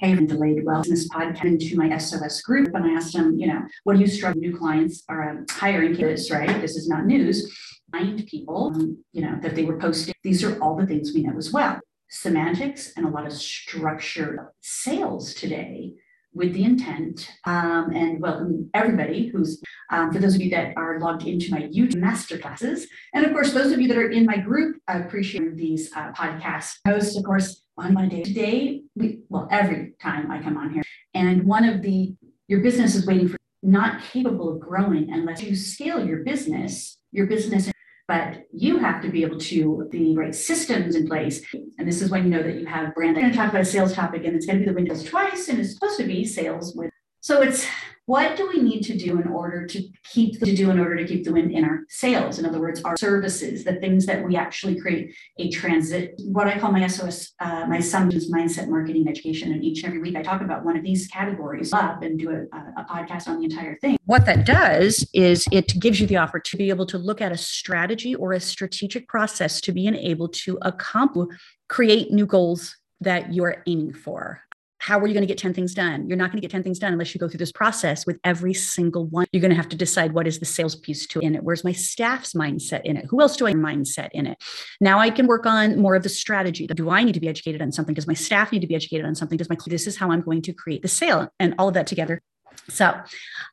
hey, I delayed well in this podcast into my SOS group. And I asked them, you know, what do you struggle? New clients are um, hiring kids, right? This is not news. Find people, um, you know, that they were posting. These are all the things we know as well. Semantics and a lot of structured sales today with the intent um, and welcome everybody who's um, for those of you that are logged into my YouTube masterclasses and of course those of you that are in my group I appreciate these uh, podcast hosts of course on my day today we well every time I come on here and one of the your business is waiting for not capable of growing unless you scale your business your business but you have to be able to the right systems in place. And this is when you know that you have brand. I'm going to talk about a sales topic, and it's going to be the windows twice, and it's supposed to be sales with. So it's what do we need to do in order to keep to do in order to keep the wind in our sails? In other words, our services, the things that we actually create a transit, what I call my SOS, uh, my summons mindset marketing education. And each and every week I talk about one of these categories up and do a, a podcast on the entire thing. What that does is it gives you the opportunity to be able to look at a strategy or a strategic process to being able to accomplish, create new goals that you're aiming for how are you going to get 10 things done? You're not going to get 10 things done unless you go through this process with every single one. You're going to have to decide what is the sales piece to in it? Where's my staff's mindset in it? Who else do I mindset in it? Now I can work on more of the strategy. Do I need to be educated on something? Does my staff need to be educated on something? Does my this is how I'm going to create the sale and all of that together so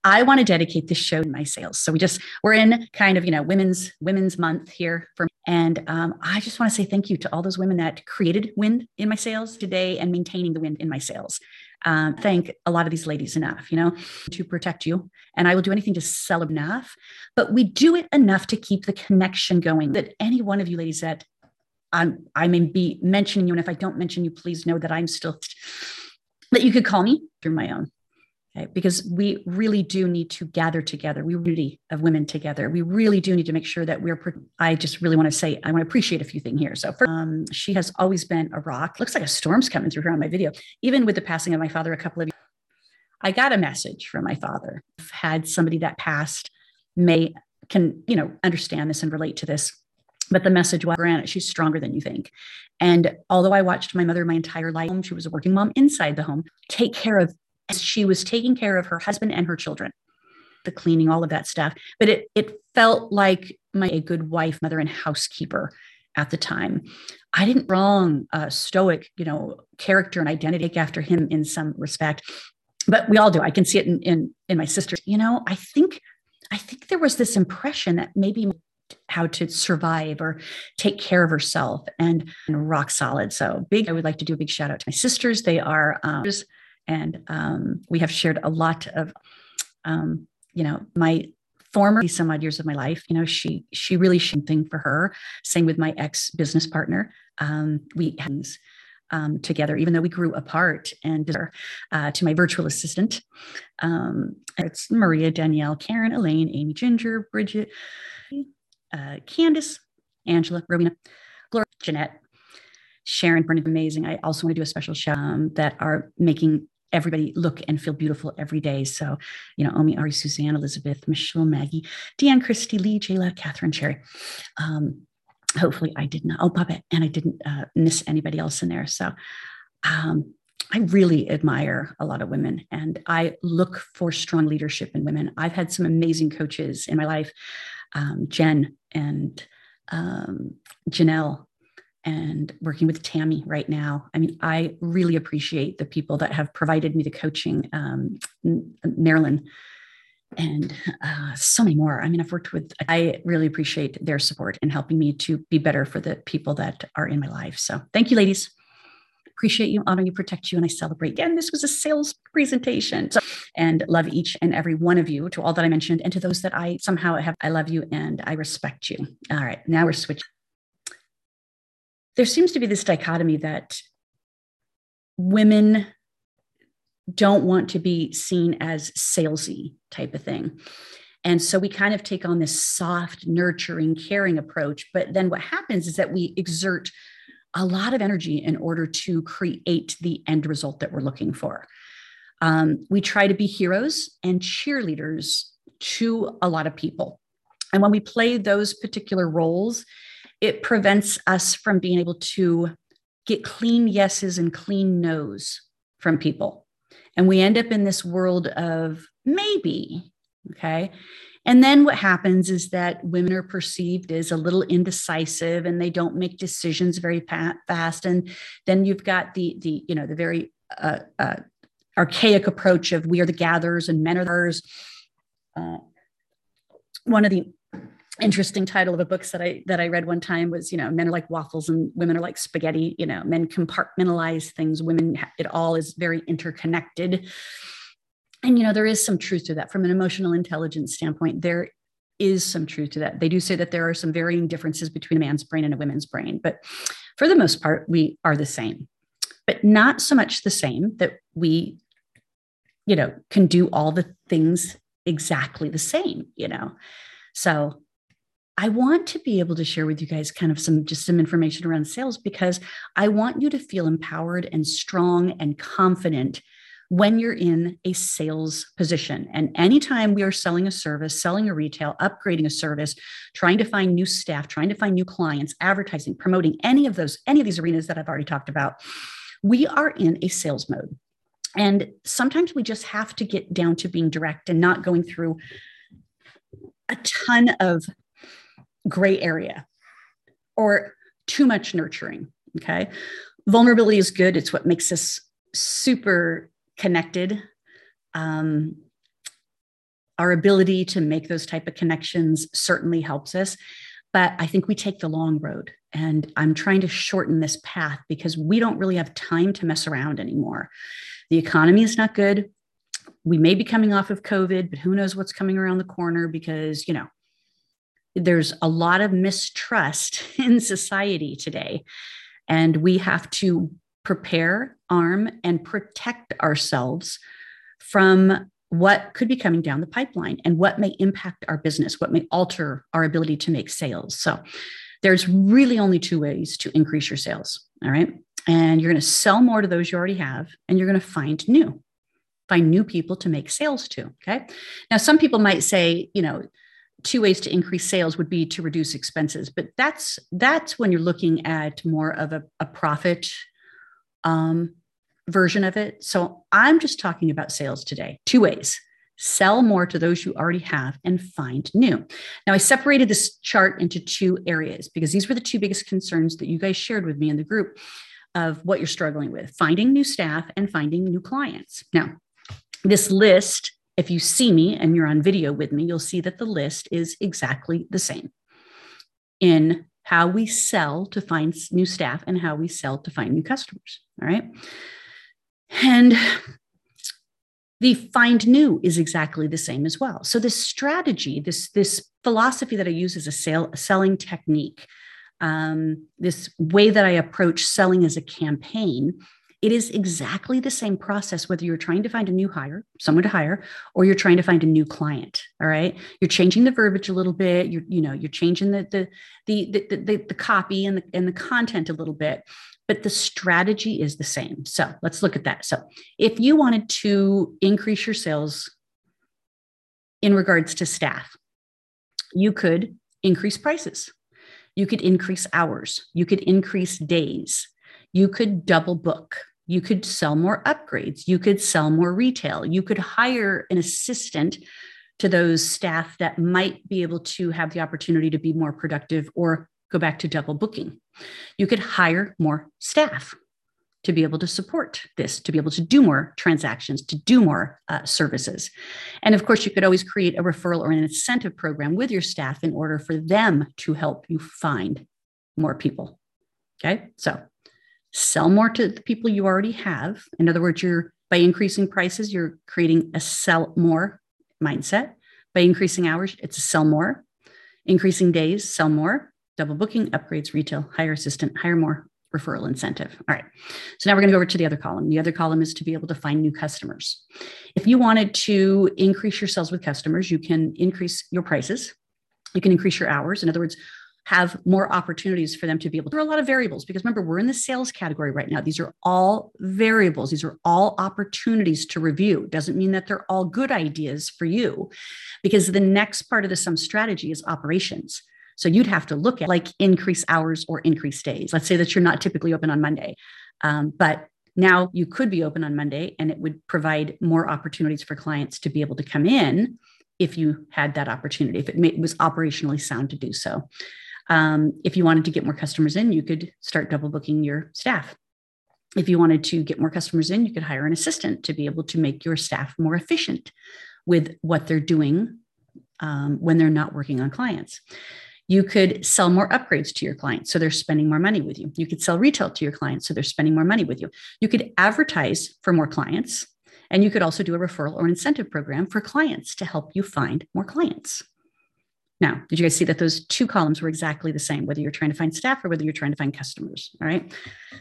I want to dedicate this show to my sales. So we just we're in kind of you know women's women's month here for me. and um, I just want to say thank you to all those women that created wind in my sales today and maintaining the wind in my sales. Um, thank a lot of these ladies enough, you know, to protect you. And I will do anything to sell enough, but we do it enough to keep the connection going. That any one of you ladies that I'm, I may be mentioning you, and if I don't mention you, please know that I'm still that you could call me through my own okay? because we really do need to gather together. We really of women together. We really do need to make sure that we're. I just really want to say I want to appreciate a few things here. So, first, um, she has always been a rock. Looks like a storm's coming through here on my video. Even with the passing of my father a couple of years, I got a message from my father. I've had somebody that passed may can you know understand this and relate to this but the message was granted she's stronger than you think and although i watched my mother my entire life she was a working mom inside the home take care of she was taking care of her husband and her children the cleaning all of that stuff but it it felt like my a good wife mother and housekeeper at the time i didn't wrong uh, stoic you know character and identity after him in some respect but we all do i can see it in in, in my sister you know i think i think there was this impression that maybe how to survive or take care of herself and, and, rock solid. So big, I would like to do a big shout out to my sisters. They are um, and um, we have shared a lot of um, you know my former some odd years of my life you know she she really thing for her. Same with my ex business partner. Um, we things um, together even though we grew apart and uh, to my virtual assistant. Um, it's maria danielle karen elaine amy ginger bridget uh, candace angela rowena gloria jeanette Sharon, Brennan, amazing. I also want to do a special shout um, that are making everybody look and feel beautiful every day. So, you know, Omi, Ari, Suzanne, Elizabeth, Michelle, Maggie, Deanne, Christy, Lee, Jayla, Catherine, Cherry. Um, hopefully I did not, oh, Puppet, and I didn't uh, miss anybody else in there. So, um, I really admire a lot of women and I look for strong leadership in women. I've had some amazing coaches in my life, um, Jen and um, Janelle and working with Tammy right now. I mean, I really appreciate the people that have provided me the coaching, um, Marilyn, and uh, so many more. I mean, I've worked with, I really appreciate their support in helping me to be better for the people that are in my life. So thank you, ladies. Appreciate you, honor you, protect you, and I celebrate. Again, this was a sales presentation. So, and love each and every one of you to all that I mentioned, and to those that I somehow have, I love you and I respect you. All right, now we're switching there seems to be this dichotomy that women don't want to be seen as salesy type of thing. And so we kind of take on this soft, nurturing, caring approach. But then what happens is that we exert a lot of energy in order to create the end result that we're looking for. Um, we try to be heroes and cheerleaders to a lot of people. And when we play those particular roles, it prevents us from being able to get clean yeses and clean nos from people. And we end up in this world of maybe, okay? And then what happens is that women are perceived as a little indecisive and they don't make decisions very fast. And then you've got the the you know the very uh, uh, archaic approach of we are the gatherers and men are the uh, one of the interesting title of a book that I that I read one time was you know men are like waffles and women are like spaghetti. You know men compartmentalize things women it all is very interconnected. And you know there is some truth to that. From an emotional intelligence standpoint there is some truth to that. They do say that there are some varying differences between a man's brain and a woman's brain but for the most part we are the same. But not so much the same that we you know can do all the things exactly the same you know? So I want to be able to share with you guys kind of some just some information around sales because I want you to feel empowered and strong and confident when you're in a sales position. And anytime we are selling a service, selling a retail, upgrading a service, trying to find new staff, trying to find new clients, advertising, promoting any of those, any of these arenas that I've already talked about, we are in a sales mode. And sometimes we just have to get down to being direct and not going through a ton of gray area or too much nurturing. Okay. Vulnerability is good. It's what makes us super connected um, our ability to make those type of connections certainly helps us but i think we take the long road and i'm trying to shorten this path because we don't really have time to mess around anymore the economy is not good we may be coming off of covid but who knows what's coming around the corner because you know there's a lot of mistrust in society today and we have to prepare, arm, and protect ourselves from what could be coming down the pipeline and what may impact our business, what may alter our ability to make sales. So there's really only two ways to increase your sales. All right. And you're going to sell more to those you already have, and you're going to find new, find new people to make sales to. Okay. Now, some people might say, you know, two ways to increase sales would be to reduce expenses, but that's that's when you're looking at more of a, a profit um, version of it. So I'm just talking about sales today. Two ways sell more to those you already have and find new. Now, I separated this chart into two areas because these were the two biggest concerns that you guys shared with me in the group of what you're struggling with finding new staff and finding new clients. Now, this list, if you see me and you're on video with me, you'll see that the list is exactly the same in how we sell to find new staff and how we sell to find new customers. All right. And the find new is exactly the same as well. So this strategy, this this philosophy that I use as a sale, a selling technique, um, this way that I approach selling as a campaign it is exactly the same process, whether you're trying to find a new hire, someone to hire, or you're trying to find a new client. All right. You're changing the verbiage a little bit. You're, you know, you're changing the the the the, the, the copy and the and the content a little bit, but the strategy is the same. So let's look at that. So if you wanted to increase your sales in regards to staff, you could increase prices. You could increase hours. You could increase days you could double book. You could sell more upgrades. You could sell more retail. You could hire an assistant to those staff that might be able to have the opportunity to be more productive or go back to double booking. You could hire more staff to be able to support this, to be able to do more transactions, to do more uh, services. And of course, you could always create a referral or an incentive program with your staff in order for them to help you find more people. Okay, so sell more to the people you already have. In other words, you're by increasing prices, you're creating a sell more mindset. By increasing hours, it's a sell more. Increasing days, sell more. Double booking, upgrades, retail, hire assistant, hire more, referral incentive. All right. So now we're going to go over to the other column. The other column is to be able to find new customers. If you wanted to increase your sales with customers, you can increase your prices. You can increase your hours. In other words, have more opportunities for them to be able to. There are a lot of variables because remember, we're in the sales category right now. These are all variables, these are all opportunities to review. Doesn't mean that they're all good ideas for you because the next part of the sum strategy is operations. So you'd have to look at like increase hours or increase days. Let's say that you're not typically open on Monday, um, but Now you could be open on Monday and it would provide more opportunities for clients to be able to come in if you had that opportunity, if it was operationally sound to do so. Um, if you wanted to get more customers in, you could start double booking your staff. If you wanted to get more customers in, you could hire an assistant to be able to make your staff more efficient with what they're doing um, when they're not working on clients. You could sell more upgrades to your clients, so they're spending more money with you. You could sell retail to your clients, so they're spending more money with you. You could advertise for more clients, and you could also do a referral or incentive program for clients to help you find more clients. Now, did you guys see that those two columns were exactly the same, whether you're trying to find staff or whether you're trying to find customers? All right.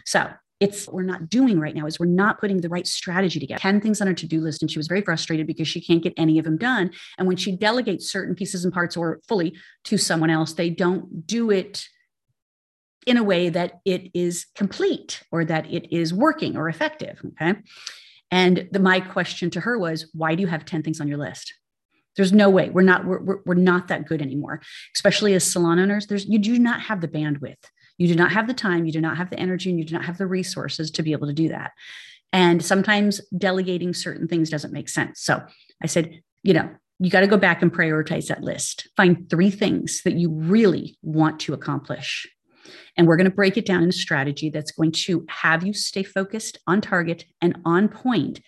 So it's we're not doing right now is we're not putting the right strategy together 10 things on her to-do list and she was very frustrated because she can't get any of them done and when she delegates certain pieces and parts or fully to someone else they don't do it in a way that it is complete or that it is working or effective okay and the, my question to her was why do you have 10 things on your list there's no way we're not we're, we're, not that good anymore especially as salon owners there's you do not have the bandwidth you do not have the time, you do not have the energy, and you do not have the resources to be able to do that. And sometimes delegating certain things doesn't make sense. So I said, you know, you got to go back and prioritize that list. Find three things that you really want to accomplish. And we're going to break it down in a strategy that's going to have you stay focused on target and on point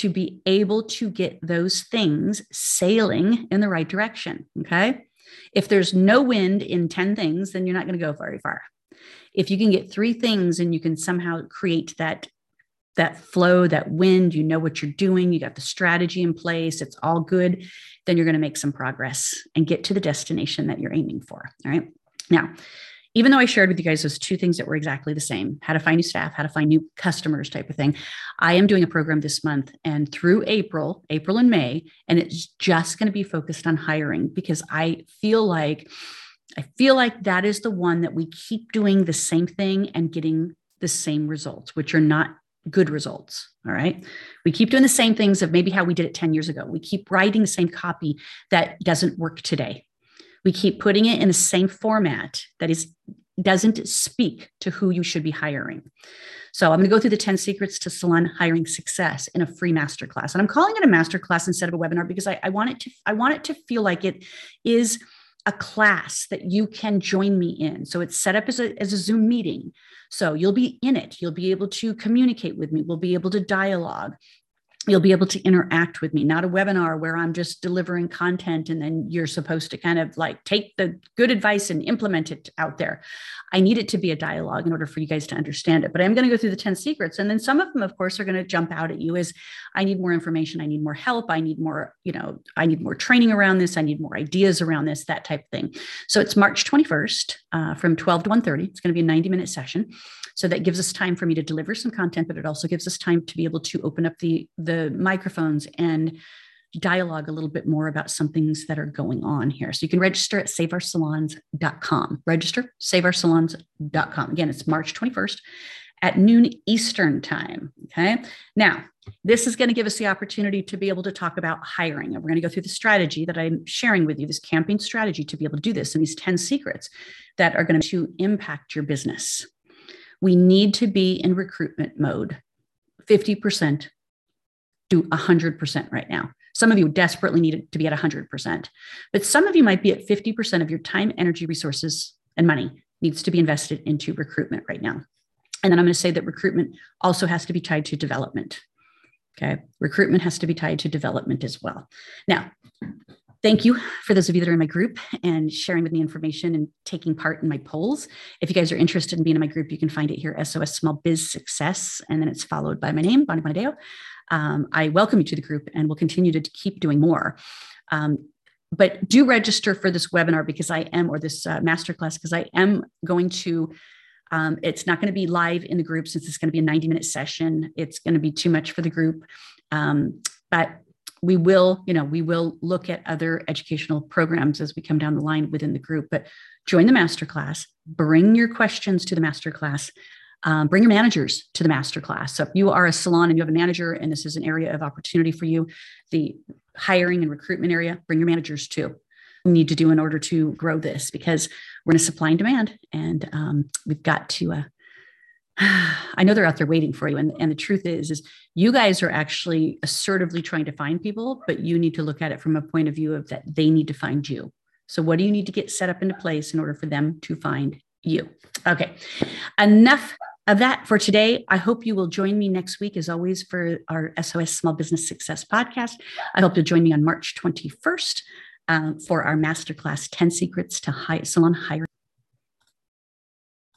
to be able to get those things sailing in the right direction. Okay. If there's no wind in 10 things, then you're not going to go very far. If you can get three things and you can somehow create that that flow, that wind, you know what you're doing, you got the strategy in place, it's all good, then you're going to make some progress and get to the destination that you're aiming for. All right. Now, even though I shared with you guys those two things that were exactly the same how to find new staff, how to find new customers type of thing, I am doing a program this month and through April, April and May, and it's just going to be focused on hiring because I feel like. I feel like that is the one that we keep doing the same thing and getting the same results, which are not good results. All right. We keep doing the same things of maybe how we did it 10 years ago. We keep writing the same copy that doesn't work today we keep putting it in the same format that is doesn't speak to who you should be hiring. So I'm going to go through the 10 secrets to salon hiring success in a free masterclass. And I'm calling it a masterclass instead of a webinar because I, I want it to I want it to feel like it is a class that you can join me in. So it's set up as a, as a Zoom meeting. So you'll be in it. You'll be able to communicate with me. We'll be able to dialogue you'll be able to interact with me. Not a webinar where i'm just delivering content and then you're supposed to kind of like take the good advice and implement it out there. I need it to be a dialogue in order for you guys to understand it but i'm going to go through the 10 secrets. And then some of them of course are going to jump out at you as i need more information. I need more help. I need more you know i need more training around this. I need more ideas around this that type of thing. So it's march 21st uh, from 12 to 1.30 it's going to be a 90 minute session. So that gives us time for me to deliver some content, but it also gives us time to be able to open up the, the microphones and dialogue a little bit more about some things that are going on here. So you can register at saveoursalons.com. Register saveoursalons.com. Again, it's March 21st at noon Eastern time. Okay. Now, this is going to give us the opportunity to be able to talk about hiring. And we're going to go through the strategy that I'm sharing with you, this campaign strategy to be able to do this, and these 10 secrets that are going to impact your business we need to be in recruitment mode 50% to 100% right now. Some of you desperately need to be at 100%, but some of you might be at 50% of your time, energy, resources, and money needs to be invested into recruitment right now. And then I'm going to say that recruitment also has to be tied to development. Okay. Recruitment has to be tied to development as well. Now, Thank you for those of you that are in my group and sharing with me information and taking part in my polls. If you guys are interested in being in my group, you can find it here, SOS Small Biz Success, and then it's followed by my name, Bonnie Bonadeo. Um, I welcome you to the group and we'll continue to keep doing more. Um, but do register for this webinar because I am, or this uh, masterclass, because I am going to um, it's not going to be live in the group since it's going to be a 90 minute session. It's going to be too much for the group. Um, but we will, you know, we will look at other educational programs as we come down the line within the group. But join the masterclass, bring your questions to the masterclass, um, bring your managers to the masterclass. So if you are a salon and you have a manager and this is an area of opportunity for you, the hiring and recruitment area, bring your managers too. We need to do in order to grow this because we're in a supply and demand, and um, we've got to uh, I know they're out there waiting for you. And, and the truth is, is you guys are actually assertively trying to find people, but you need to look at it from a point of view of that they need to find you. So what do you need to get set up into place in order for them to find you? Okay. Enough of that for today. I hope you will join me next week, as always, for our SOS Small Business Success podcast. I hope you'll join me on March 21st um, for our masterclass 10 Secrets to High Salon Hiring.